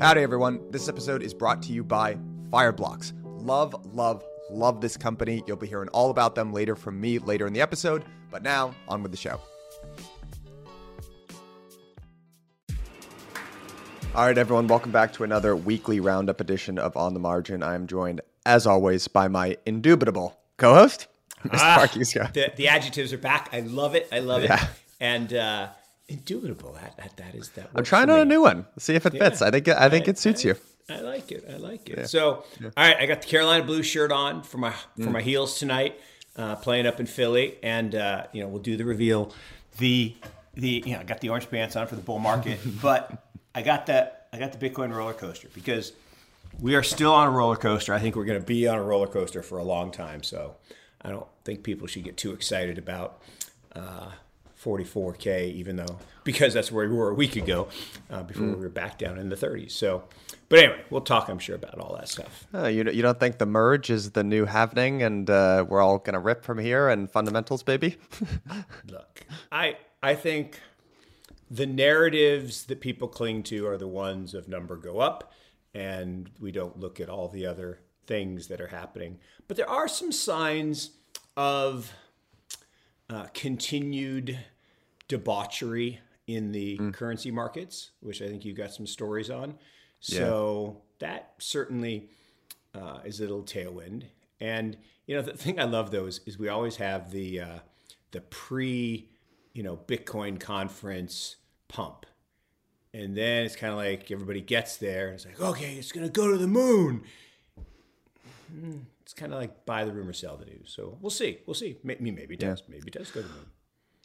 Howdy, everyone. This episode is brought to you by Fireblocks. Love, love, love this company. You'll be hearing all about them later from me later in the episode. But now, on with the show. All right, everyone, welcome back to another weekly roundup edition of On the Margin. I am joined, as always, by my indubitable co host, Mr. Ah, the, the adjectives are back. I love it. I love Yeah. it. And uh, indubitable. That that that is that. I'm trying on a new one. See if it fits. Yeah. I think I think I- it suits I- you. I like it. I like it. So, all right, I got the Carolina blue shirt on for my Mm. for my heels tonight, uh, playing up in Philly, and uh, you know we'll do the reveal. The the you know I got the orange pants on for the bull market, but I got the I got the Bitcoin roller coaster because we are still on a roller coaster. I think we're going to be on a roller coaster for a long time. So I don't think people should get too excited about uh, 44k, even though because that's where we were a week ago, uh, before we were back down in the 30s. So, but anyway, we'll talk. I'm sure about all that stuff. Uh, you you don't think the merge is the new happening, and uh, we're all gonna rip from here and fundamentals, baby? Look, I I think the narratives that people cling to are the ones of number go up, and we don't look at all the other things that are happening. But there are some signs of uh, continued debauchery in the currency markets, which I think you got some stories on. So that certainly uh, is a little tailwind. And you know, the thing I love though is, is we always have the uh, the pre, you know, Bitcoin conference pump, and then it's kind of like everybody gets there and it's like, okay, it's gonna go to the moon. Hmm, It's kind of like buy the rumor, sell the news. So we'll see. We'll see. Maybe, maybe it does. Maybe it does go to the moon.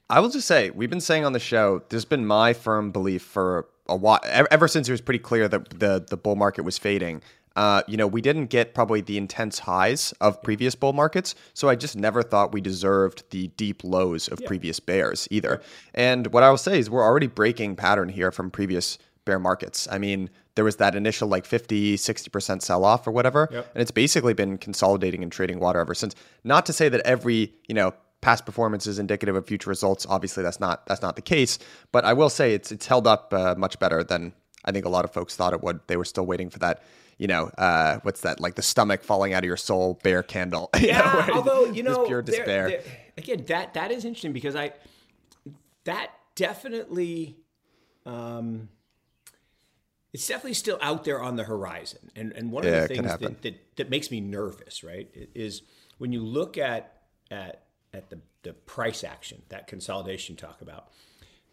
I will just say, we've been saying on the show, there's been my firm belief for a while, ever, since it was pretty clear that the the bull market was fading. Uh, you know, we didn't get probably the intense highs of previous bull markets, so I just never thought we deserved the deep lows of previous bears either. And what I will say is, we're already breaking pattern here from previous bear markets. I mean, there was that initial like 50, 60% sell off or whatever, Yep. and it's basically been consolidating and trading water ever since. Not to say that every, you know, past performance is indicative of future results. Obviously, that's not that's not the case. But I will say it's it's held up uh, much better than I think a lot of folks thought it would. They were still waiting for that. You know, uh, what's that like the stomach falling out of your soul bear candle? You know, Yeah, although you know, pure despair. there- again, that that is interesting because I that definitely, um, it's definitely still out there on the horizon. And and one of Yeah, the things that, that that makes me nervous, right, is when you look at at at the the price action that consolidation talk about.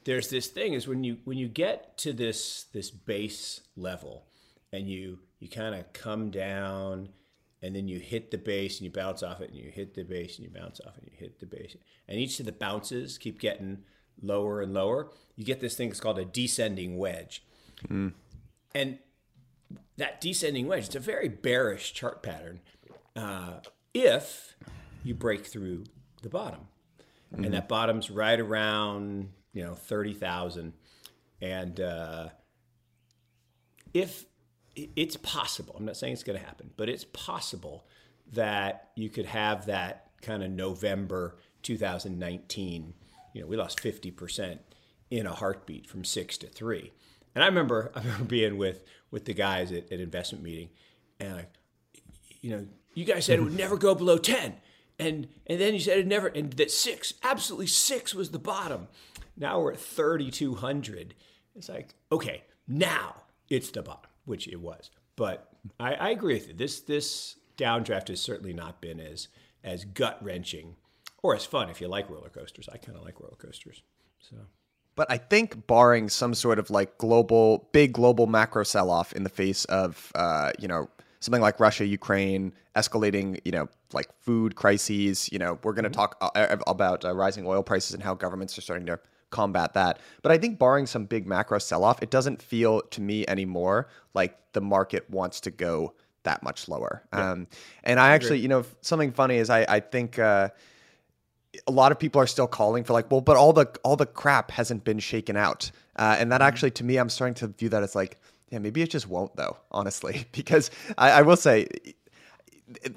There's this thing is when you when you get to this this base level and you you kind of come down and then you hit the base and you bounce off it and you hit the base and you bounce off it and you hit the base. And each of the bounces keep getting lower and lower. You get this thing that's called a descending wedge. And that descending wedge it's a very bearish chart pattern uh, if you break through the bottom and that bottom's right around you know 30,000 and uh, if it's possible, I'm not saying it's going to happen, but it's possible that you could have that kind of November 2019. You know, we lost 50% in a heartbeat from six to three. And I remember, I remember being with with the guys at, at investment meeting, and like, you know, you guys said it would never go below 10. And and then you said it never and that six, absolutely six was the bottom. Now we're at 3,200. It's like, okay, now it's the bottom, which it was. But I, I agree with you. This this downdraft has certainly not been as as gut wrenching or as fun if you like roller coasters. I kind of like roller coasters. So But I think, barring some sort of like global, big global macro sell off in the face of, uh, you know, something like Russia, Ukraine, escalating, you know, like food crises, you know, we're going to talk uh, about uh, rising oil prices and how governments are starting to combat that. But I think, barring some big macro sell off, it doesn't feel to me anymore like the market wants to go that much lower. Um, and I actually, you know, something funny is I, I think, uh, a lot of people are still calling for like, well, but all the all the crap hasn't been shaken out, uh, and that actually, to me, I'm starting to view that as like, yeah, maybe it just won't though, honestly, because I, I will say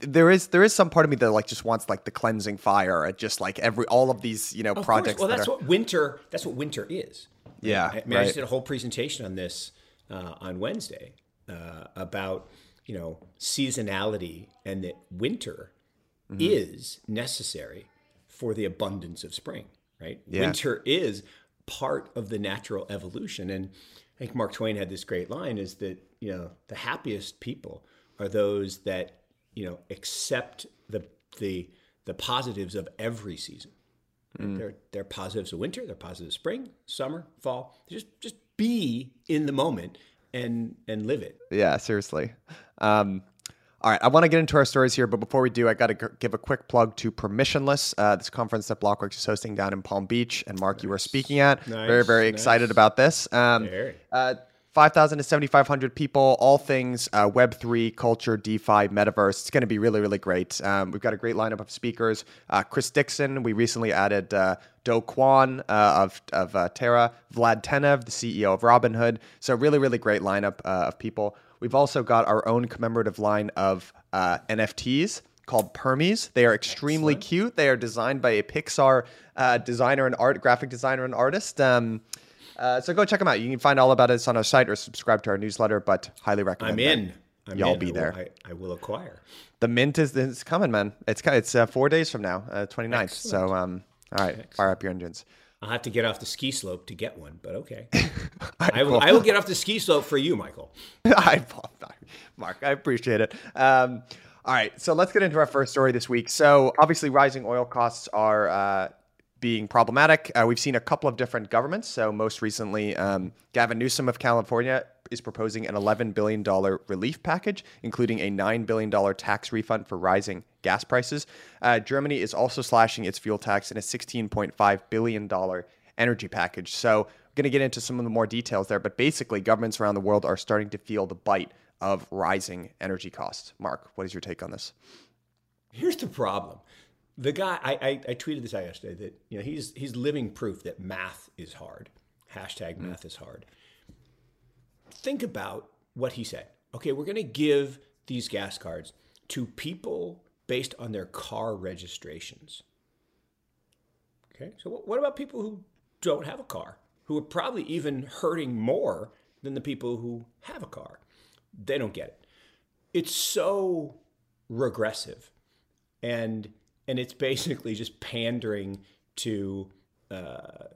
there is there is some part of me that like just wants like the cleansing fire at just like every all of these you know Of projects. Course. Well, that that's are, what winter. That's what winter is. Yeah, I mean, I just did a whole presentation on this uh, on Wednesday uh, about you know seasonality and that winter mm-hmm. is necessary for the abundance of spring. Right, yeah. winter is part of the natural evolution, and I think Mark Twain had this great line: is that you know the happiest people are those that you know accept the the the positives of every season. Mm. They're they're positives of winter, they're positives of spring, summer, fall. Just just be in the moment and and live it. Yeah, seriously. Um, all right, I want to get into our stories here, but before we do, I got to g- give a quick plug to Permissionless, uh, this conference that Blockworks is hosting down in Palm Beach, and Mark, nice. you were speaking at. Nice, very, very nice. excited about this. Um, uh, 5,000 to 7,500 people, all things uh, Web3, culture, DeFi, metaverse. It's going to be really, really great. Um, we've got a great lineup of speakers. Uh, Chris Dixon, we recently added uh, Do Kwan uh, of, of uh, Terra, Vlad Tenev, the CEO of Robinhood. So, really, really great lineup uh, of people. We've also got our own commemorative line of NFTs called Permies. They are extremely Excellent. cute. They are designed by a Pixar designer and art, graphic designer and artist. Um, uh, so go check them out. You can find all about us on our site or subscribe to our newsletter. But highly recommend. I'm in. I'm y'all in. be there. I, I, will acquire. The mint is it's coming, man. It's it's uh, four days from now, uh, 29th. Excellent. So um, all right, Excellent. fire up your engines. I'll have to get off the ski slope to get one, but okay. I, will, I will get off the ski slope for you, Michael. I, Mark, I appreciate it. Um, all right, so let's get into our first story this week. So obviously, rising oil costs are uh, being problematic. Uh, we've seen a couple of different governments. So, most recently, um, Gavin Newsom of California is proposing an $11 billion relief package, including a $9 billion tax refund for rising gas prices. Uh, Germany is also slashing its fuel tax in a $16.5 billion energy package. So, we're going to get into some of the more details there, but basically, governments around the world are starting to feel the bite of rising energy costs. Mark, what is your take on this? Here's the problem the guy I, I, I, tweeted this out yesterday that you know he's he's living proof that math is hard. Hashtag math is hard. Think about what he said. Okay, we're going to give these gas cards to people based on their car registrations. Okay, so what about people who don't have a car, who are probably even hurting more than the people who have a car? They don't get it. It's so regressive, and and it's basically just pandering to uh,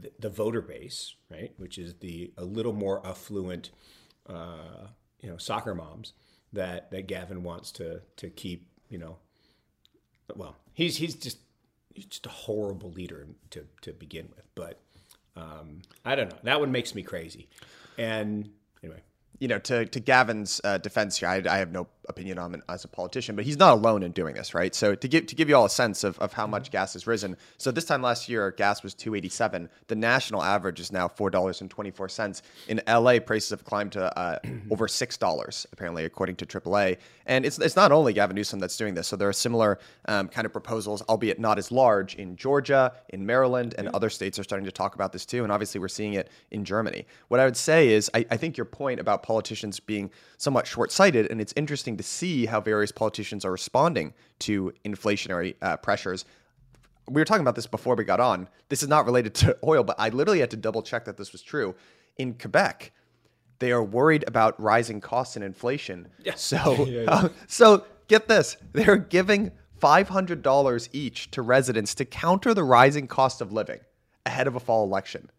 the, the, voter base, right? Which is the a little more affluent, uh, you know, soccer moms that that Gavin wants to to keep, you know. Well, he's he's just he's just a horrible leader to to begin with, but um, I don't know. That one makes me crazy, and anyway you know, to to Gavin's uh, defense here, I, I, have no opinion on him as a politician, but he's not alone in doing this, right? So to give to give you all a sense of, of how much mm-hmm. gas has risen. So this time last year, gas was two eighty seven. The national average is now four dollars and twenty four cents. In LA, prices have climbed to uh, over six dollars, apparently, according to AAA. And it's it's not only Gavin Newsom that's doing this. So there are similar um, kind of proposals, albeit not as large, in Georgia, in Maryland, and other states are starting to talk about this too. And obviously, we're seeing it in Germany. What I would say is, I, I think your point about politicians being somewhat short sighted. And it's interesting to see how various politicians are responding to inflationary uh, pressures. We were talking about this before we got on. This is not related to oil, but I literally had to double check that this was true. In Quebec, they are worried about rising costs and inflation. Yeah. So, yeah, yeah. Uh, so get this: they're giving $500 each to residents to counter the rising cost of living ahead of a fall election.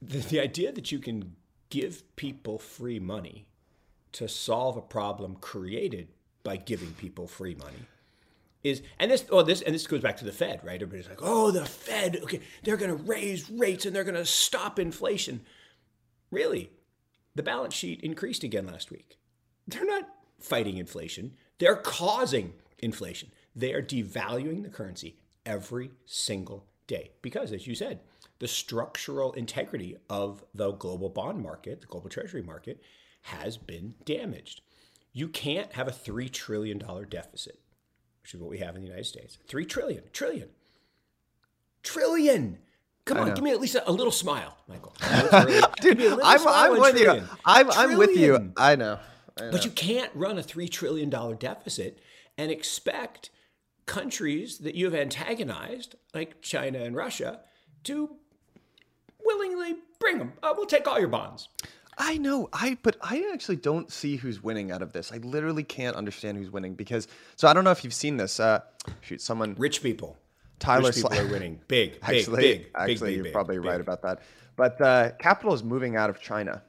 The, the idea that you can give people free money to solve a problem created by giving people free money is and this oh this and this goes back to the Fed, right? Everybody's like, "Oh, the Fed, okay, they're going to raise rates and they're going to stop inflation." Really? The balance sheet increased again last week. They're not fighting inflation. They're causing inflation. They are devaluing the currency every single day because as you said, the structural integrity of the global bond market, the global treasury market has been damaged. You can't have a $3 trillion deficit, which is what we have in the United States. 3 trillion, trillion, trillion. Come on, give me at least a, a little smile, Michael. Dude, I'm, I'm with you. I'm, I'm with you. I know. I know. But you can't run a $3 trillion deficit and expect countries that you have antagonized, like China and Russia, to willingly bring them. Uh, we'll take all your bonds. I know, I but I actually don't see who's winning out of this. I literally can't understand who's winning because so I don't know if you've seen this. Uh, shoot, someone Rich people. Tyler Rich people Sla- are winning. Big, big, actually, big, actually, big, big, you're big, probably big. right about that. But uh, capital is moving out of China.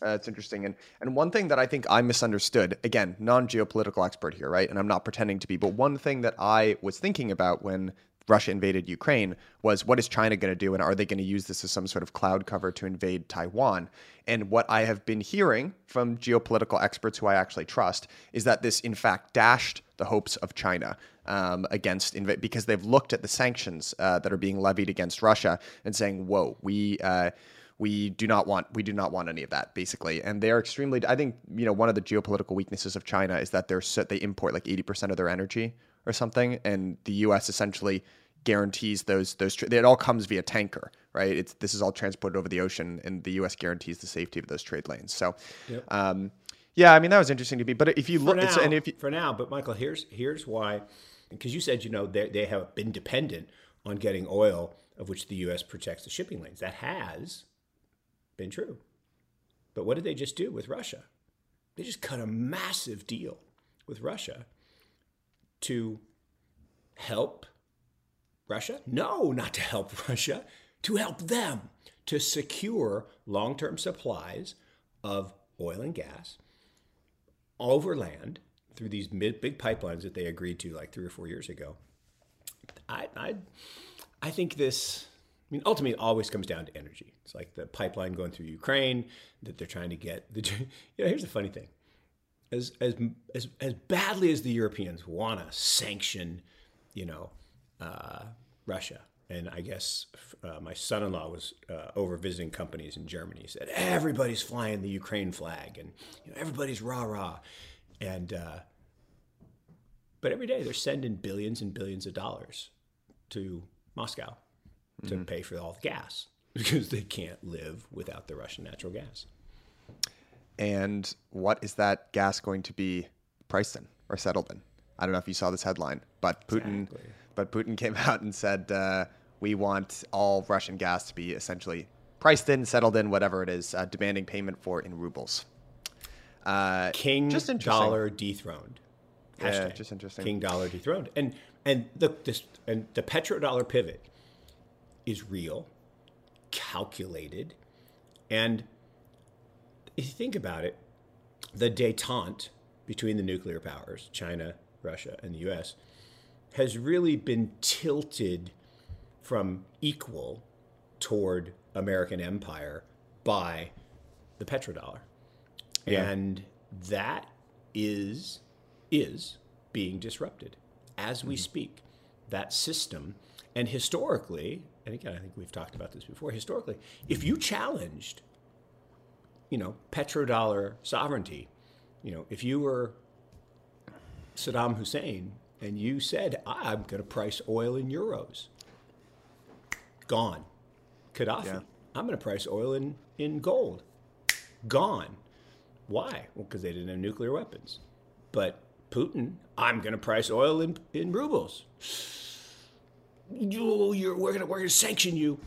Uh, it's interesting, and and one thing that I think I misunderstood. Again, non geopolitical expert here, right? And I'm not pretending to be, but one thing that I was thinking about when Russia invaded Ukraine was what is China going to do, and are they going to use this as some sort of cloud cover to invade Taiwan? And what I have been hearing from geopolitical experts who I actually trust is that this, in fact, dashed the hopes of China um, against inv- because they've looked at the sanctions uh, that are being levied against Russia and saying, "Whoa, we." Uh, we do not want we do not want any of that basically and they're extremely i think you know one of the geopolitical weaknesses of china is that they're so, they import like 80% of their energy or something and the us essentially guarantees those those tra- it all comes via tanker right it's this is all transported over the ocean and the us guarantees the safety of those trade lanes so um yeah i mean that was interesting to me but if you look now, and if you, for now, but Michael, here's here's why, because you said you know they they have been dependent on getting oil, of which the U.S. protects the shipping lanes. That has been true, but what did they just do with Russia? They just cut a massive deal with Russia to help Russia? No, not to help Russia, to help them to secure long term supplies of oil and gas over land through these big pipelines that they agreed to like three or four years ago. I, I, I think this. I mean, ultimately, it always comes down to energy. It's like the pipeline going through Ukraine that they're trying to get. The, you know, here's the funny thing: as as as as badly as the Europeans want to sanction, you know, uh, Russia, and I guess uh, my son-in-law was uh, over visiting companies in Germany. He said everybody's flying the Ukraine flag, and you know, everybody's rah rah, and uh, but every day they're sending billions and billions of dollars to Moscow to pay for all the gas because they can't live without the Russian natural gas. And what is that gas going to be priced in or settled in? I don't know if you saw this headline, but Putin, Exactly. but Putin came out and said uh, we want all Russian gas to be essentially priced in, settled in, whatever it is, uh, demanding payment for in rubles. Uh, King Just dollar dethroned. Yeah, just interesting. King dollar dethroned. And and the this and the petrodollar pivot is real, calculated, and if you think about it, the détente between the nuclear powers, China, Russia, and the U.S., has really been tilted from equal toward American empire by the petrodollar. And that is is being disrupted as we mm-hmm. speak. That system and historically and again i think we've talked about this before historically if you challenged you know petrodollar sovereignty you know if you were saddam hussein and you said i'm going to price oil in euros gone gaddafi Yeah. i'm going to price oil in, in gold gone why? Well, because they didn't have nuclear weapons. But Putin, I'm going to price oil in, in rubles. You, you're, we're going we're gonna sanction you.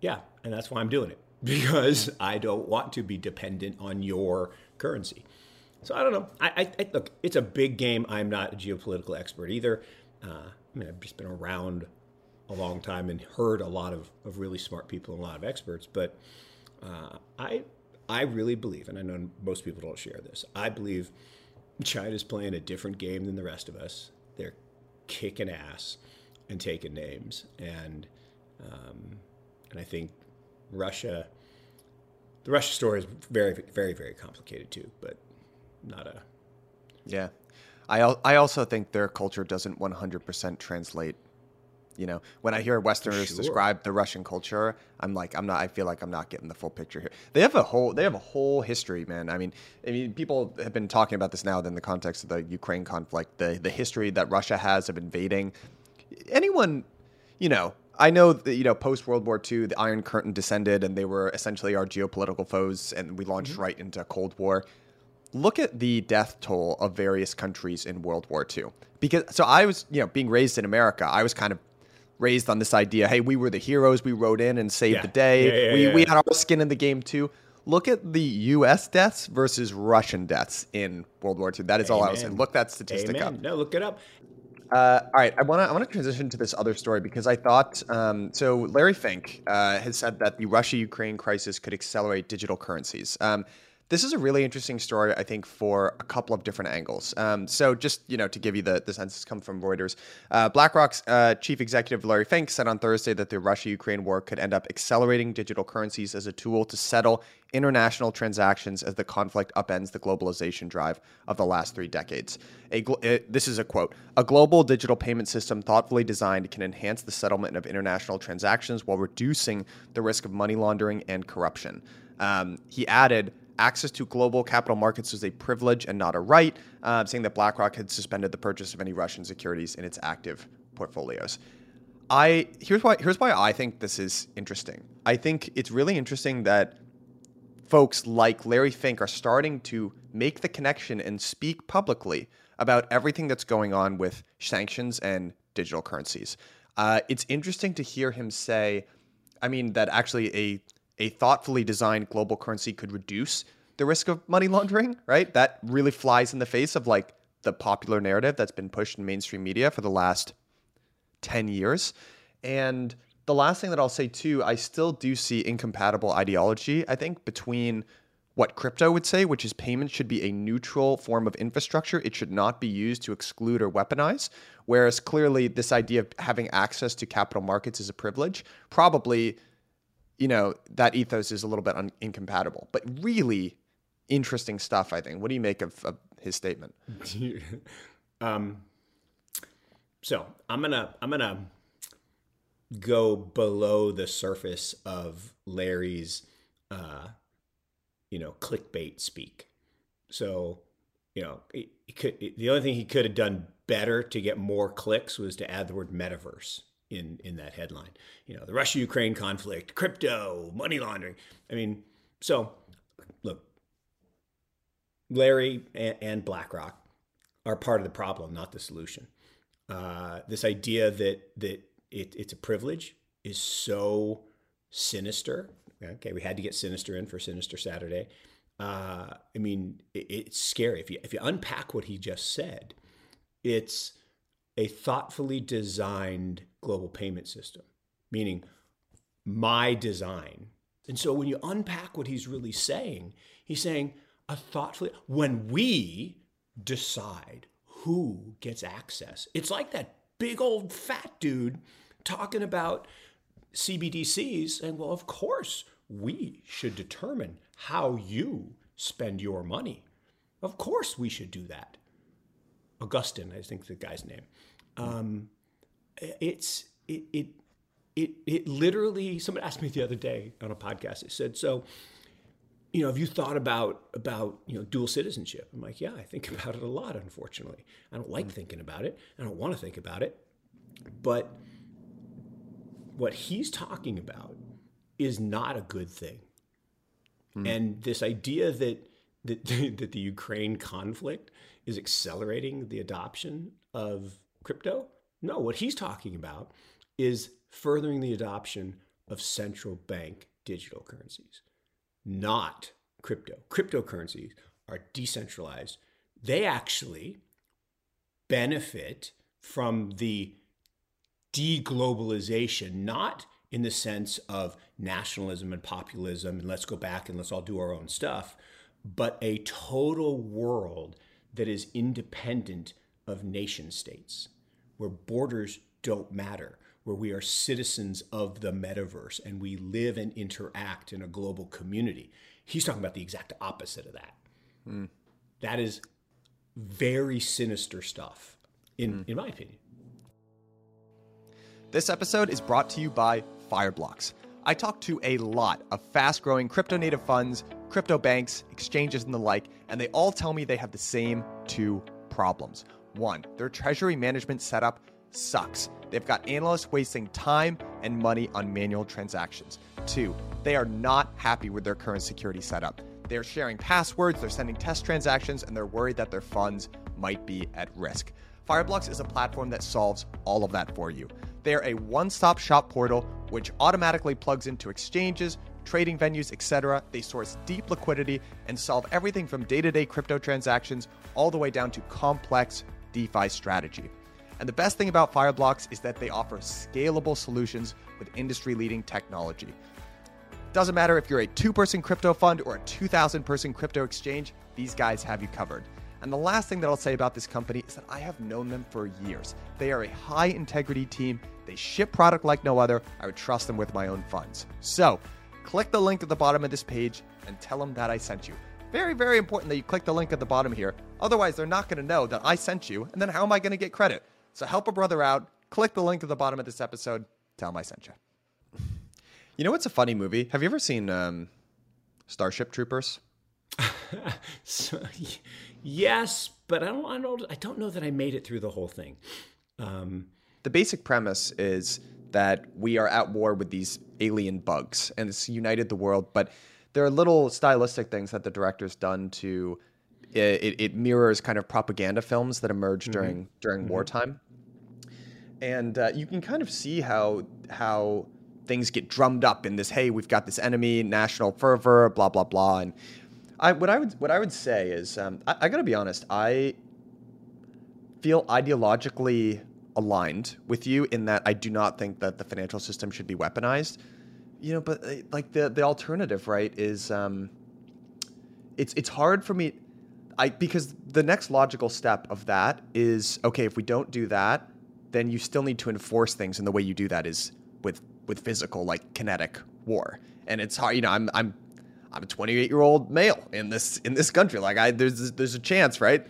Yeah, and that's why I'm doing it because I don't want to be dependent on your currency. So I don't know. I, I, I look. It's a big game. I'm not a geopolitical expert either. Uh, I mean, I've just been around a long time and heard a lot of, of really smart people and a lot of experts. But uh, I I really believe, and I know most people don't share this. I believe China's playing a different game than the rest of us. They're kicking ass and taking names, and um, and I think Russia. The Russia story is very, very, very complicated too, but not a Yeah. I, al- I also think their culture doesn't 100% translate. You know, when I hear Westerners sure. describe the Russian culture, I'm like, I'm not. I feel like I'm not getting the full picture here. They have a whole, they have a whole history, man. I mean, I mean, people have been talking about this now in the context of the Ukraine conflict, the the history that Russia has of invading. Anyone, you know, I know that you know post World War II, the Iron Curtain descended, and they were essentially our geopolitical foes, and we launched mm-hmm. right into Cold War look at the death toll of various countries in World War II. Because so I was, you know, being raised in America, I was kind of raised on this idea, hey, we were the heroes, we rode in and saved Yeah. the day. Yeah, yeah, we we had our skin in the game too. look at the U.S. deaths versus Russian deaths in World War II. That is all I was saying. Look that statistic Amen. up. No, look it up. Uh, all right, I want to I want to transition to this other story because I thought um, so. Larry Fink uh, has said that the Russia-Ukraine crisis could accelerate digital currencies. Um, this is a really interesting story, I think, for a couple of different angles. Um, so, just you know, to give you the the sense, this comes from Reuters. Uh, BlackRock's uh, chief executive Larry Fink said on Thursday that the Russia-Ukraine war could end up accelerating digital currencies as a tool to settle international transactions as the conflict upends the globalization drive of the last three decades. A gl- uh, this is a quote: "A global digital payment system thoughtfully designed can enhance the settlement of international transactions while reducing the risk of money laundering and corruption." Um, he added access to global capital markets is a privilege and not a right, uh, saying that BlackRock had suspended the purchase of any Russian securities in its active portfolios. I here's why here's why I think this is interesting. I think it's really interesting that folks like Larry Fink are starting to make the connection and speak publicly about everything that's going on with sanctions and digital currencies. Uh, it's interesting to hear him say, I mean, that actually a a thoughtfully designed global currency could reduce the risk of money laundering, right? That really flies in the face of like the popular narrative that's been pushed in mainstream media for the last 10 years. And the last thing that I'll say too, I still do see incompatible ideology, I think, between what crypto would say, which is payments should be a neutral form of infrastructure. It should not be used to exclude or weaponize. Whereas clearly, this idea of having access to capital markets is a privilege, probably you know, that ethos is a little bit un- incompatible. But really interesting stuff, I think. What do you make of, of his statement? um, so I'm gonna I'm gonna go below the surface of Larry's, uh, you know, clickbait speak. So, you know, could, the only thing he could have done better to get more clicks was to add the word metaverse in in that headline. You know, the Russia Ukraine conflict, crypto, money laundering. I mean, so look, Larry and, and BlackRock are part of the problem, not the solution. Uh, this idea that that it, it's a privilege is so sinister. Okay, we had to get sinister in for Sinister Saturday. Uh, I mean, it, it's scary if you if you unpack what he just said. It's a thoughtfully designed global payment system, meaning my design. And so when you unpack what he's really saying, he's saying a thoughtfully, when we decide who gets access, it's like that big old fat dude talking about CBDCs, and well, of course, we should determine how you spend your money. Of course, we should do that. Augustine, I think the guy's name. Um, it's it, it it it literally. Somebody asked me the other day on a podcast. They said, "So, you know, have you thought about about you know dual citizenship?" I'm like, "Yeah, I think about it a lot. Unfortunately, I don't like thinking about it. I don't want to think about it. But what he's talking about is not a good thing. Hmm. And this idea that that, that the Ukraine conflict is accelerating the adoption of crypto? No, what he's talking about is furthering the adoption of central bank digital currencies, not crypto. Cryptocurrencies are decentralized. They actually benefit from the deglobalization, not in the sense of nationalism and populism and let's go back and let's all do our own stuff, but a total world that is independent of nation states, where borders don't matter, where we are citizens of the metaverse and we live and interact in a global community. He's talking about the exact opposite of that. Mm. That is very sinister stuff, in, mm. in my opinion. This episode is brought to you by Fireblocks. I talk to a lot of fast growing crypto native funds, crypto banks, exchanges, and the like, and they all tell me they have the same two problems. One, their treasury management setup sucks. They've got analysts wasting time and money on manual transactions. Two, they are not happy with their current security setup. They're sharing passwords, they're sending test transactions, and they're worried that their funds might be at risk. Fireblocks is a platform that solves all of that for you. They're a one stop shop portal which automatically plugs into exchanges, trading venues, etc. They source deep liquidity and solve everything from day to day crypto transactions all the way down to complex DeFi strategy. And the best thing about Fireblocks is that they offer scalable solutions with industry leading technology. Doesn't matter if you're a two person crypto fund or a 2,000 person crypto exchange, these guys have you covered. And the last thing that I'll say about this company is that I have known them for years. They are a high integrity team. They ship product like no other. I would trust them with my own funds. So, click the link at the bottom of this page and tell them that I sent you. Very, very important that you click the link at the bottom here. Otherwise, they're not going to know that I sent you. And then how am I going to get credit? So, help a brother out. Click the link at the bottom of this episode. Tell them I sent you. You know what's a funny movie? Have you ever seen um, Starship Troopers? so, yes, but I don't, I don't. I don't know that I made it through the whole thing. Um, the basic premise is that we are at war with these alien bugs, and it's united the world. But there are little stylistic things that the director's done to. It, it mirrors kind of propaganda films that emerge mm-hmm. during during mm-hmm. wartime, and uh, you can kind of see how how things get drummed up in this. Hey, we've got this enemy, national fervor, blah blah blah, and I what I would what I would say is um, I, I got to be honest. I feel ideologically aligned with you in that I do not think that the financial system should be weaponized. You know, but uh, like the the alternative, right, is um, it's it's hard for me. I because the next logical step of that is okay. If we don't do that, then you still need to enforce things, and the way you do that is with with physical, like kinetic war. And it's hard. You know, I'm I'm I'm a 28 year old male in this in this country. Like I there's there's a chance, right?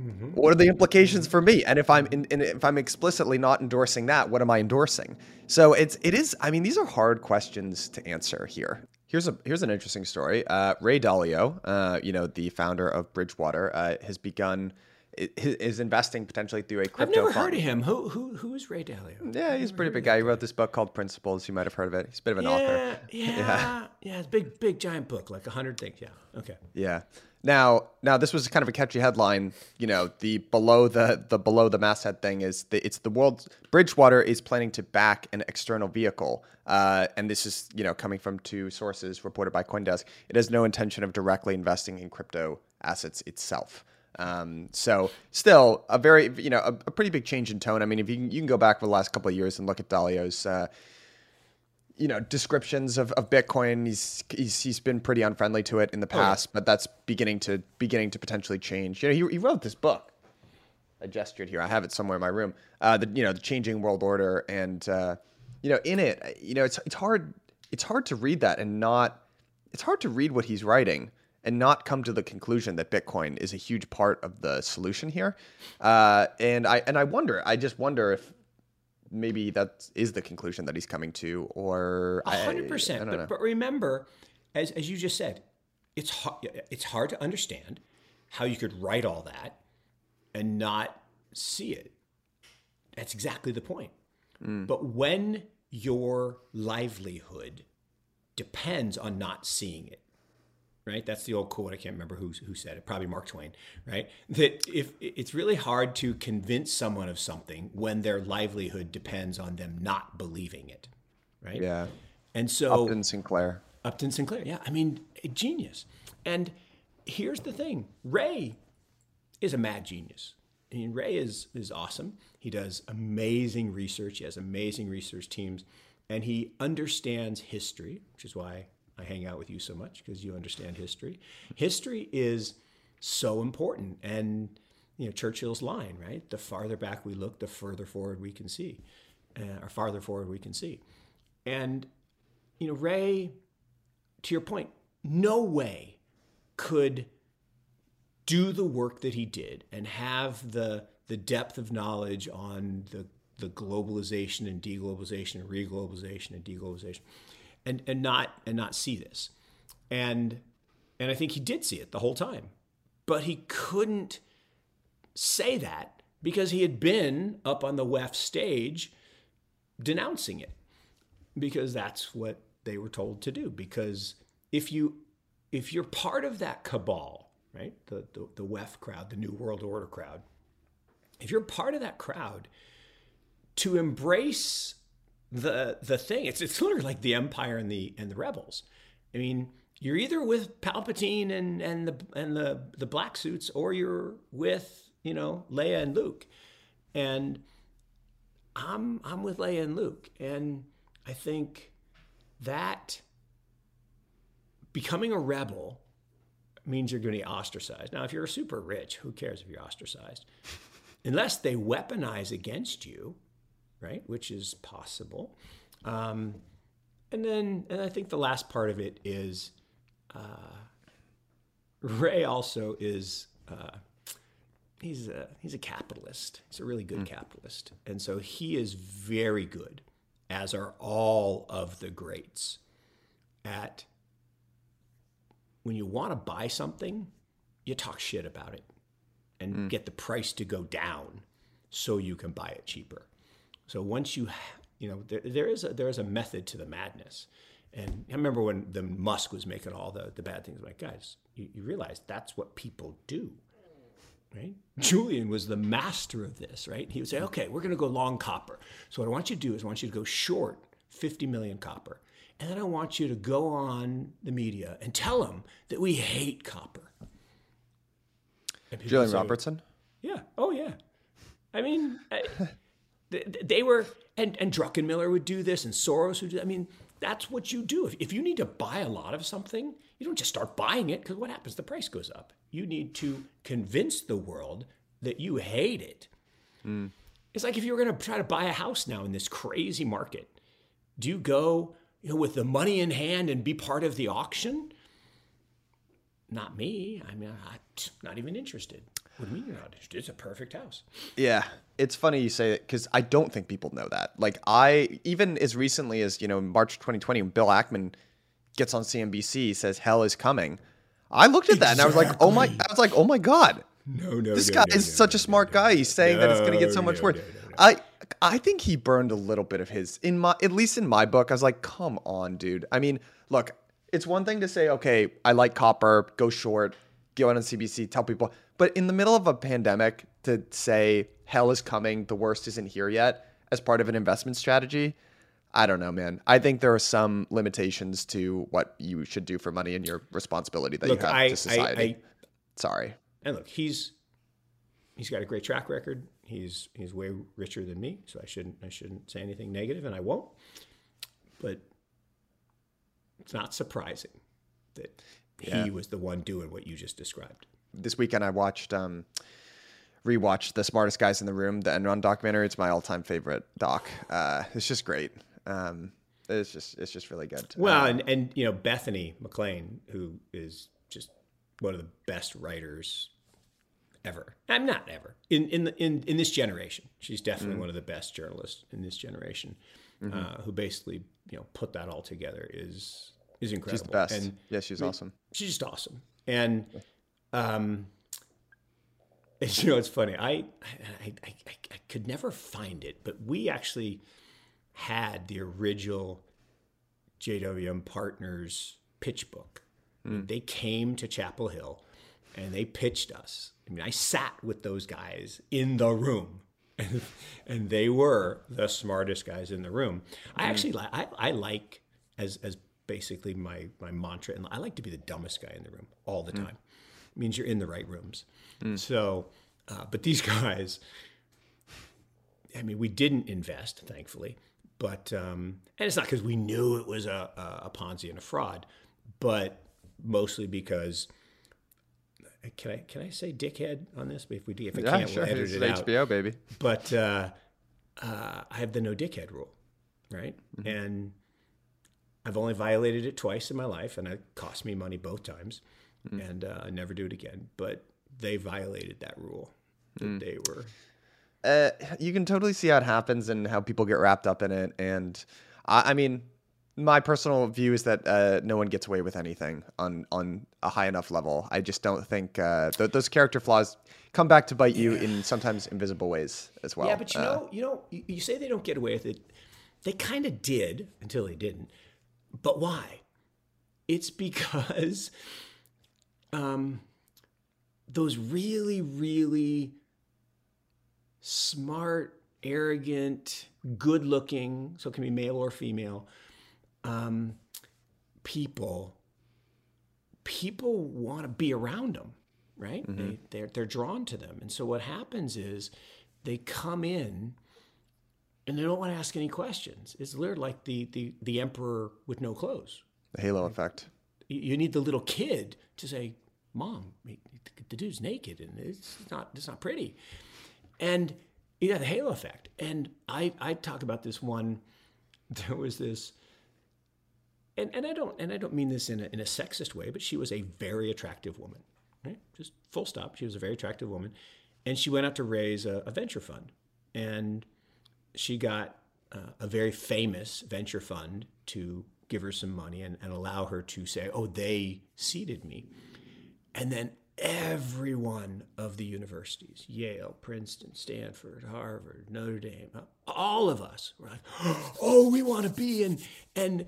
Mm-hmm. What are the implications for me? And if I'm in, in, if I'm explicitly not endorsing that, what am I endorsing? So it's it is. I mean, these are hard questions to answer here. Here's a here's an interesting story. Uh, Ray Dalio, uh, you know, the founder of Bridgewater, uh, has begun is investing potentially through a crypto I've never fund. heard of him. Who who who is Ray Dalio? Yeah, he's a pretty big guy. He wrote this book called Principles. You might have heard of it. He's a bit of an yeah, author. Yeah, yeah, yeah. It's big, big, giant book, like a hundred things. Yeah. Okay. Yeah. Now, now this was kind of a catchy headline. You know, the below the the below the masthead thing is the, it's the world. Bridgewater is planning to back an external vehicle, uh, and this is you know coming from two sources reported by CoinDesk. It has no intention of directly investing in crypto assets itself. Um, so still a very, you know, a, a, pretty big change in tone. I mean, if you can, you can go back for the last couple of years and look at Dalio's, uh, you know, descriptions of, of Bitcoin, he's, he's, he's been pretty unfriendly to it in the past, oh, but that's beginning to, beginning to potentially change. You know, he, he wrote this book. I gestured here. I have it somewhere in my room. Uh, the, you know, the changing world order. And, uh, you know, in it, you know, it's, it's hard, it's hard to read that and not, it's hard to read what he's writing and not come to the conclusion that Bitcoin is a huge part of the solution here. Uh, and I and I wonder, I just wonder if maybe that is the conclusion that he's coming to, or hundred percent. But, but remember, as as you just said, it's hard, it's hard to understand how you could write all that and not see it. That's exactly the point. Mm. But when your livelihood depends on not seeing it right? That's the old quote. I can't remember who who said it. Probably Mark Twain, right? That if it's really hard to convince someone of something when their livelihood depends on them not believing it, right? Yeah. And so Upton Sinclair. Upton Sinclair. Yeah, I mean, a genius. And here's the thing: Ray is a mad genius. I mean, Ray is is awesome. He does amazing research. He has amazing research teams, and he understands history, which is why I hang out with you so much because you understand history. History is so important. And, you know, Churchill's line, right? The farther back we look, the further forward we can see, uh, or farther forward we can see. And, you know, Ray, to your point, no way could do the work that he did and have the the depth of knowledge on the the globalization and deglobalization and reglobalization and deglobalization and and not and not see this. And and I think he did see it the whole time. But he couldn't say that because he had been up on the WEF stage denouncing it. Because that's what they were told to do. Because if you if you're part of that cabal, right? The the, the WEF crowd, the New World Order crowd, if you're part of that crowd, to embrace the the thing. It's it's literally like the Empire and the and the rebels. I mean, you're either with Palpatine and and the and the the black suits, or you're with you know Leia and Luke, and I'm I'm with Leia and Luke, and I think that becoming a rebel means you're going to be ostracized. Now, if you're super rich, who cares if you're ostracized? Unless they weaponize against you, right? Which is possible. Um, and then, and I think the last part of it is uh, Ray also is. Uh, he's a he's a capitalist. He's a really good mm. capitalist, and so he is very good, as are all of the greats, at when you want to buy something, you talk shit about it and mm. get the price to go down so you can buy it cheaper. So once you you know there, there is a, there is a method to the madness. And I remember when the Musk was making all the, the bad things. I'm like, guys, you, you realize that's what people do right? Julian was the master of this, right? He would say, okay, we're going to go long copper. So what I want you to do is I want you to go short 50 million copper. And then I want you to go on the media and tell them that we hate copper. Julian say, Robertson? Yeah. Oh, yeah. I mean, I, they, they, were, and, and Druckenmiller would do this, and Soros would do I mean, that's what you do. If, if you need to buy a lot of something, you don't just start buying it because what happens? The price goes up. You need to convince the world that you hate it. Mm. It's like if you were going to try to buy a house now in this crazy market, do you go you know, with the money in hand and be part of the auction? Not me. I mean, I'm not even interested. What do you mean you're not interested? It's a perfect house. Yeah, it's funny you say it because I don't think people know that. Like I, even as recently as you know March 2020, when Bill Ackman gets on CNBC, says hell is coming. I looked at that exactly. and I was like, oh my, I was like, oh my god, no, no, this no, guy no, is such a smart guy. He's saying that it's going to get so much worse. I, I think he burned a little bit of his in my, at least in my book. I was like, come on, dude. I mean, look, it's one thing to say, okay, I like copper, go short, go on CBC, tell people, but in the middle of a pandemic, to say hell is coming, the worst isn't here yet, as part of an investment strategy I don't know, man. I think there are some limitations to what you should do for money and your responsibility that look, you have I, to society. I, I, Sorry. And look, he's he's got a great track record. He's he's way richer than me, so I shouldn't I shouldn't say anything negative, and I won't. But it's not surprising that yeah. he was the one doing what you just described. This weekend, I watched. Um, rewatched the smartest guys in the room the enron documentary it's my all-time favorite doc uh, it's just great um, it's just it's just really good. Well, um, and and you know Bethany McLean, who is just one of the best writers ever. I'm not ever in in the, in in this generation. She's definitely mm-hmm. one of the best journalists in this generation, mm-hmm. uh, who basically you know put that all together is is incredible. She's the best. And yeah, she's I mean, awesome. She's just awesome. And um, you know, it's funny. I I, I I could never find it, but we actually had the original JWM Partners pitch book. Mm. They came to Chapel Hill and they pitched us. I mean, I sat with those guys in the room. And, and they were the smartest guys in the room. I hmm. actually like I, I like as as basically my my mantra and I like to be the dumbest guy in the room all the mm. time. It means you're in the right rooms. Mm. So, uh, but these guys, I mean, we didn't invest, thankfully, but um, and it's not because we knew it was a, a, Ponzi and a fraud, but mostly because can I can I say dickhead on this? If we do, if I yeah, can't, sure. we'll edit it's it out. HBO baby. But uh, uh, I have the no dickhead rule, right? Mm-hmm. And I've only violated it twice in my life, and it cost me money both times, mm-hmm. and uh, I never do it again. But they violated that rule. That mm. They were uh, you can totally see how it happens and how people get wrapped up in it. And I, I mean, my personal view is that uh, no one gets away with anything on on a high enough level. I just don't think uh, th- those character flaws come back to bite you yeah. in sometimes invisible ways as well. Yeah, but you uh, know, you know, you say they don't get away with it. They kind of did until they didn't. But why? It's because um, those really, really smart, arrogant, good looking, so it can be male or female, um, people people want to be around them, right? They, they're, they're drawn to them. And so what happens is they come in and they don't want to ask any questions. It's literally like the, the, the emperor with no clothes. The halo effect. You- You need the little kid to say, "Mom, the dude's naked and it's not it's not pretty." And yeah, the halo effect. And I I talk about this one. There was this, and, and I don't and I don't mean this in a, in a sexist way, but she was a very attractive woman, right? Just full stop. She was a very attractive woman, and she went out to raise a, a venture fund, and she got uh, a very famous venture fund to give her some money and, and allow her to say, "Oh, they seeded me," and then every one of the universities Yale, Princeton, Stanford, Harvard, Notre Dame all of us were like, oh, we want to be. And, and,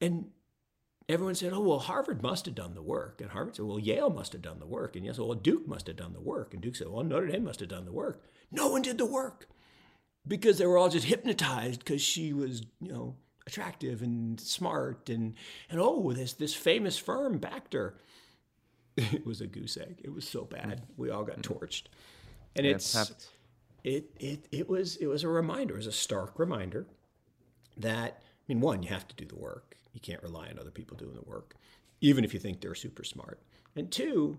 and everyone said, oh, well, Harvard must have done the work. And Harvard said, well, Yale must have done the work. And yes, well, Duke must have done the work. And Duke said, well, Notre Dame must have done the work. No one did the work because they were all just hypnotized because she was, you know, attractive and smart and and oh this this famous firm backed her it was a goose egg. It was so bad. Mm. We all got mm. torched. And Yeah, it's happens. it it it was it was a reminder, it was a stark reminder that I mean, one, you have to do the work. You can't rely on other people doing the work, even if you think they're super smart. And two,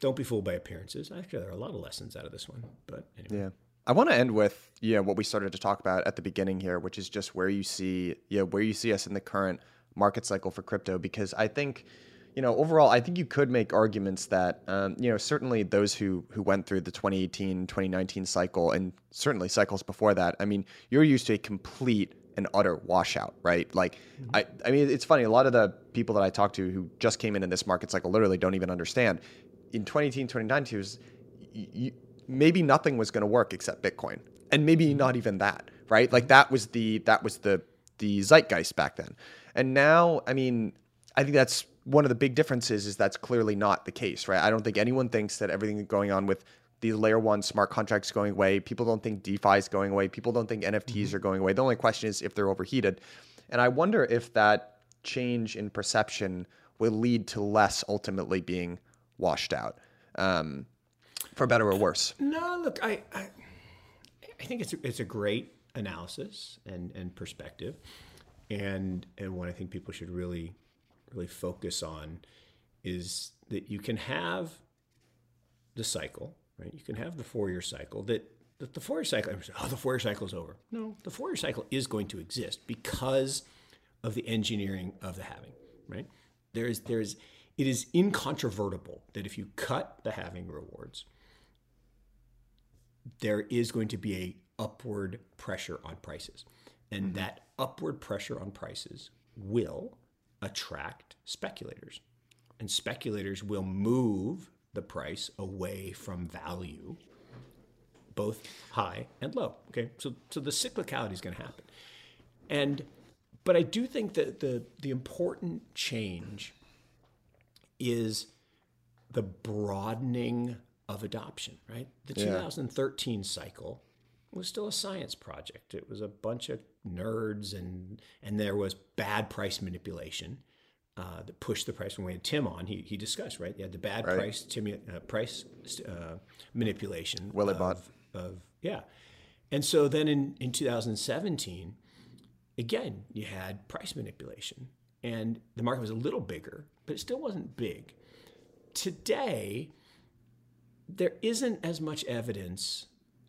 don't be fooled by appearances. Actually, there are a lot of lessons out of this one. But anyway. Yeah. I want to end with you know what we started to talk about at the beginning here, which is just where you see yeah where you see us in the current market cycle for crypto. Because I think you know overall, I think you could make arguments that um, you know certainly those who who went through the 2018 2019 cycle and certainly cycles before that. I mean, you're used to a complete and utter washout, right? Like, I, I mean, it's funny. A lot of the people that I talk to who just came in in this market cycle literally don't even understand. In 2018, 2019, it was, y- y- maybe nothing was going to work except Bitcoin, and maybe not even that, right? Like that was the that was the the zeitgeist back then, and now, I mean, I think that's one of the big differences is that's clearly not the case, right? I don't think anyone thinks that everything going on with these layer one smart contracts going away. People don't think DeFi is going away. People don't think NFTs are going away. The only question is if they're overheated. And I wonder if that change in perception will lead to less ultimately being washed out, um, for better or worse. No, look, I, I, I think it's a, it's a great analysis and, and perspective, and and what I think people should really really focus on is that you can have the cycle, right? You can have the four year cycle that. that The four-year cycle, oh, the four-year cycle is over. No, the four-year cycle is going to exist because of the engineering of the halving, right? There is, there is, it is incontrovertible that if you cut the halving rewards, there is going to be a upward pressure on prices. And mm-hmm. that upward pressure on prices will attract speculators. And speculators will move the price away from value both high and low. Okay so so the cyclicality is going to happen. And but i do think that the the important change is the broadening of adoption, right? The 2013 cycle was still a science project. It was a bunch of nerds, and and there was bad price manipulation uh, that pushed the price. When we had Tim on, he, he discussed right. You had the bad price Tim, uh, price uh, manipulation. Willibot. Of, of yeah, and so then in in 2017, again you had price manipulation, and the market was a little bigger, but it still wasn't big. Today, there isn't as much evidence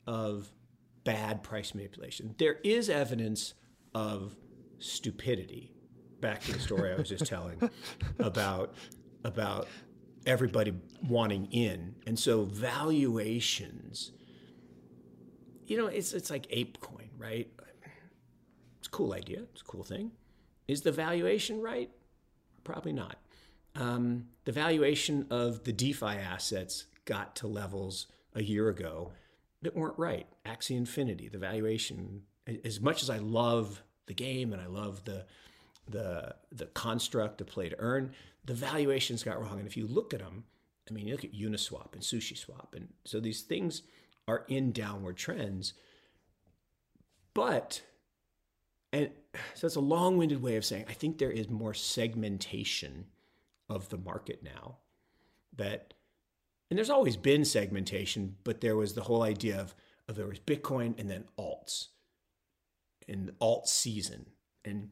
of bad price manipulation. There is evidence of stupidity. Back to the story I was just telling about about everybody wanting in, and so valuations. You know, it's it's like ApeCoin, right? It's a cool idea. It's a cool thing. Is the valuation right? Probably not. Um, the valuation of the DeFi assets got to levels a year ago that weren't right. Axie Infinity, the valuation, as much as I love the game and I love the the the construct of play to earn, the valuations got wrong. And if you look at them, I mean, you look at Uniswap and SushiSwap, and so these things are in downward trends. But and so that's a long-winded way of saying I think there is more segmentation of the market now that and there's always been segmentation, but there was the whole idea of, of there was Bitcoin and then alts and alt season. And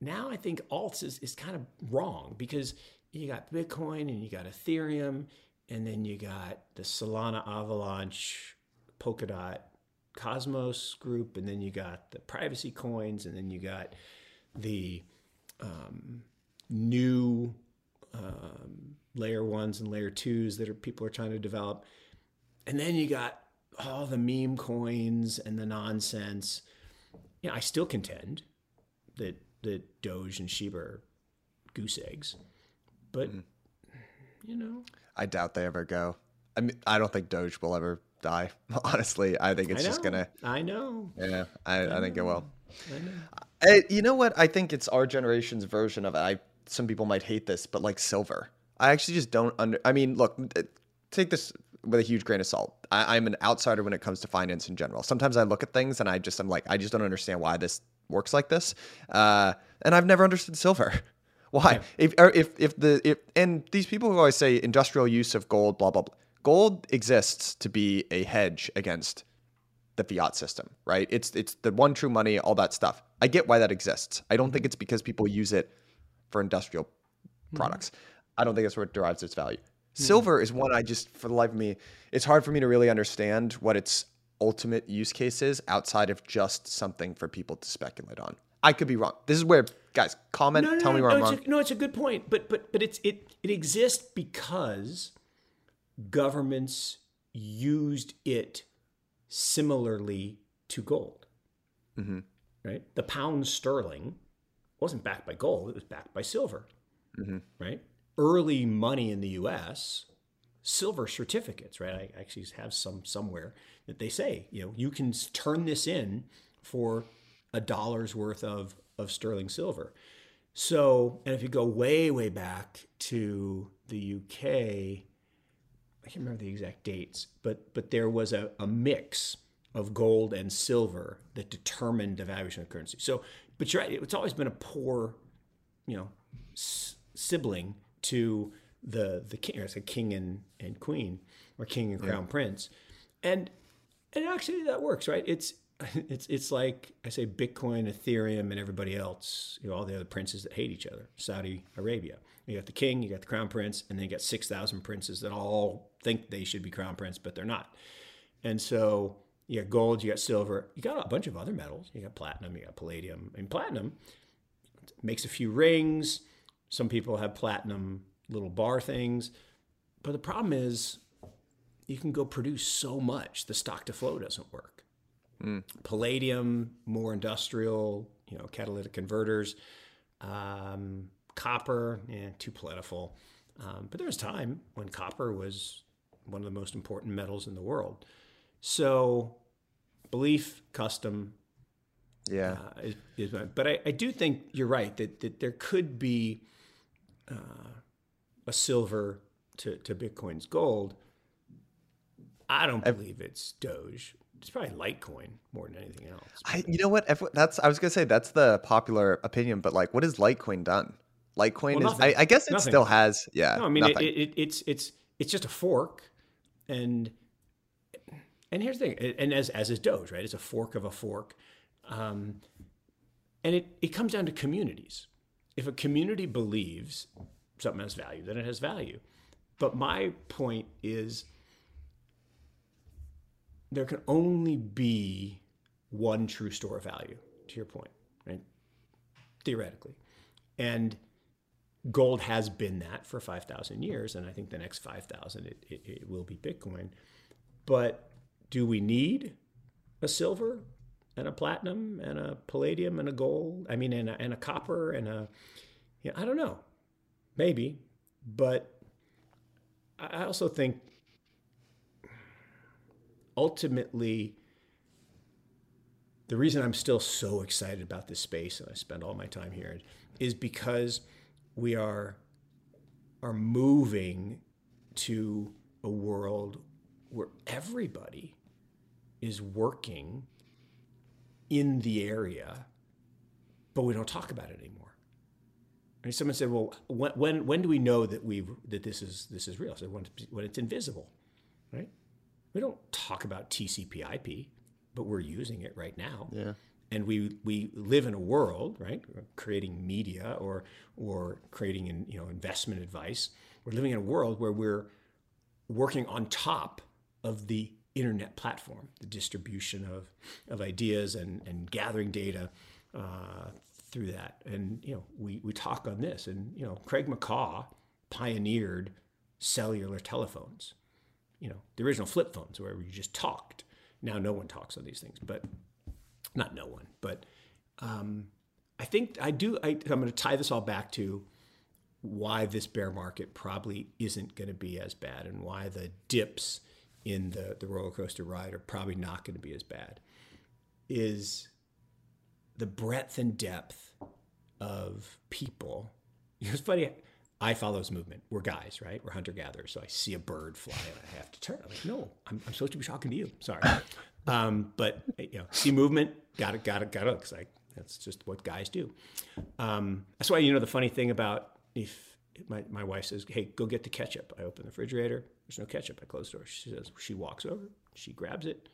now I think alts is, is kind of wrong because you got Bitcoin and you got Ethereum and then you got the Solana Avalanche, Polkadot, Cosmos group, and then you got the privacy coins, and then you got the um, new um, layer ones and layer twos that are people are trying to develop, and then you got all the meme coins and the nonsense. You know, I still contend that that Doge and Shiba are goose eggs, but mm. you know, I doubt they ever go. I mean, I don't think Doge will ever die. Honestly, I think it's I just gonna. I know. Yeah, I, I, I think it will. I know. I, you know what? I think it's our generation's version of it. I some people might hate this, but like silver. I actually just don't under. I mean, look, take this with a huge grain of salt. I, am an outsider when it comes to finance in general. Sometimes I look at things and I just I'm like I just don't understand why this works like this. Uh, and I've never understood silver. Why? Yeah. If if if the if and these people who always say industrial use of gold, blah blah blah. Gold exists to be a hedge against the fiat system, right? It's it's the one true money, all that stuff. I get why that exists. I don't think it's because people use it for industrial mm-hmm. products. I don't think that's where it derives its value. Mm-hmm. Silver is one I just, for the life of me, it's hard for me to really understand what its ultimate use case is outside of just something for people to speculate on. I could be wrong. This is where guys comment. No, no, tell me where no, I'm wrong. A, no, it's a good point, but but but it's it it exists because governments used it similarly to gold. Mm-hmm. Right, the pound sterling wasn't backed by gold; it was backed by silver. Mm-hmm. Right, early money in the U.S. Silver certificates, right? I actually have some somewhere that they say, you know, you can turn this in for a dollar's worth of, of sterling silver. So, and if you go way, way back to the UK, I can't remember the exact dates, but but there was a, a mix of gold and silver that determined the valuation of currency. So, but you're right, it's always been a poor, you know, s- sibling to the the king, or it's a king and, and queen, or king and crown yeah. prince, and and actually that works, right? It's it's it's like I say Bitcoin, Ethereum, and everybody else, you know, all the other princes that hate each other. Saudi Arabia. You got the king, you got the crown prince, and then you got six thousand princes that all think they should be crown prince, but they're not. And so you got gold, you got silver, you got a bunch of other metals. You got platinum, you got palladium, and platinum makes a few rings. Some people have platinum little bar things, but the problem is you can go produce so much the stock to flow doesn't work. Mm. Palladium, more industrial, you know, catalytic converters. Um, copper, eh, too plentiful. Um, but there was time when copper was one of the most important metals in the world. So, belief, custom, yeah. Uh, is, is, but I, I, do think you're right that, that there could be uh, a silver to, to Bitcoin's gold. I don't believe it's Doge it's probably Litecoin more than anything else. I, you know what? That's I was gonna say that's the popular opinion, but like, what has Litecoin done? Litecoin well, is, I, I, guess it nothing. still has, yeah. No, I mean, it, it, it's it's it's just a fork, and and here's the thing, and as as is Doge, right? It's a fork of a fork, um, and it it comes down to communities. If a community believes something has value, then it has value. But my point is there can only be one true store of value, to your point, right? Theoretically. And gold has been that for 5,000 years. And I think the next 5,000, it, it, it will be Bitcoin. But do we need a silver and a platinum and a palladium and a gold? I mean, and a, and a copper and a, you know, I don't know. Maybe. But I also think ultimately, the reason I'm still so excited about this space and I spend all my time here is because we are are moving to a world where everybody is working in the area, but we don't talk about it anymore. And someone said, "Well, when when, when do we know that we that this is this is real?" I said, when, "When it's invisible, right? We don't talk about TCP/IP, but we're using it right now. Yeah. And we we live in a world, right? Creating media or or creating in, you know investment advice. We're living in a world where we're working on top of the internet platform, the distribution of, of ideas and, and gathering data uh, through that. And you know, we, we talk on this, and you know, Craig McCaw pioneered cellular telephones. You know, the original flip phones where you just talked. Now no one talks on these things, but not no one, but um, I think I do. I, I'm going to tie this all back to why this bear market probably isn't going to be as bad and why the dips in the, the roller coaster ride are probably not going to be as bad is the breadth and depth of people. It's funny. I follow this movement. We're guys, right? We're hunter gatherers. So I see a bird fly and I have to turn. I'm like, no, I'm, I'm supposed to be talking to you. Sorry. Um, but you know, see movement, got it, got it, got it. Because like that's just what guys do. Um, that's why you know the funny thing about if my, my wife says, "Hey, go get the ketchup," I open the refrigerator. There's no ketchup. I close the door. She says she walks over. She grabs it.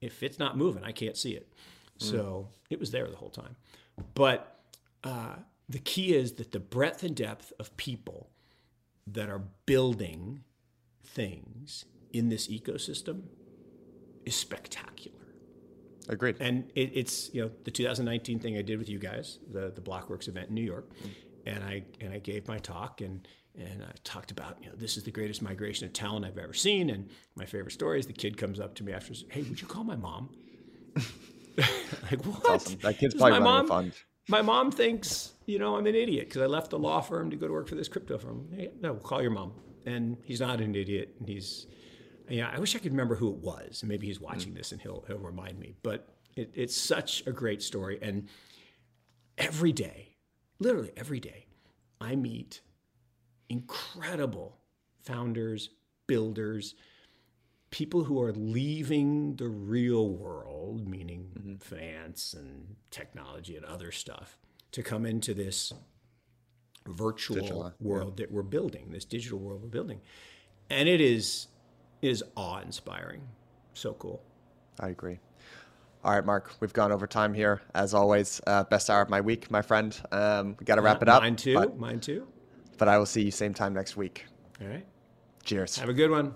If it's not moving, I can't see it. So it was there the whole time. But uh, the key is that the breadth and depth of people that are building things in this ecosystem is spectacular. I agreed. And it, it's you know the 2019 thing I did with you guys, the the Blockworks event in New York, and I and I gave my talk and and I talked about you know this is the greatest migration of talent I've ever seen. And my favorite story is the kid comes up to me after, hey, would you call my mom? like what? Awesome. That kid's probably my running a mom. fund. My mom thinks you know I'm an idiot because I left the law firm to go to work for this crypto firm. Hey, no, call your mom. And he's not an idiot. And he's yeah. I wish I could remember who it was. Maybe he's watching mm. this and he'll he'll remind me. But it, it's such a great story. And every day, literally every day, I meet incredible founders, builders, people who are leaving the real world, meaning mm-hmm. finance and technology and other stuff, to come into this virtual Digital, yeah. world that we're building, this digital world we're building. And it is it is awe-inspiring. So cool. I agree. All right, Mark, we've gone over time here. As always, uh, best hour of my week, my friend. Um, we got to wrap it up. Mine too. But, Mine too. but I will see you same time next week. All right. Cheers. Have a good one.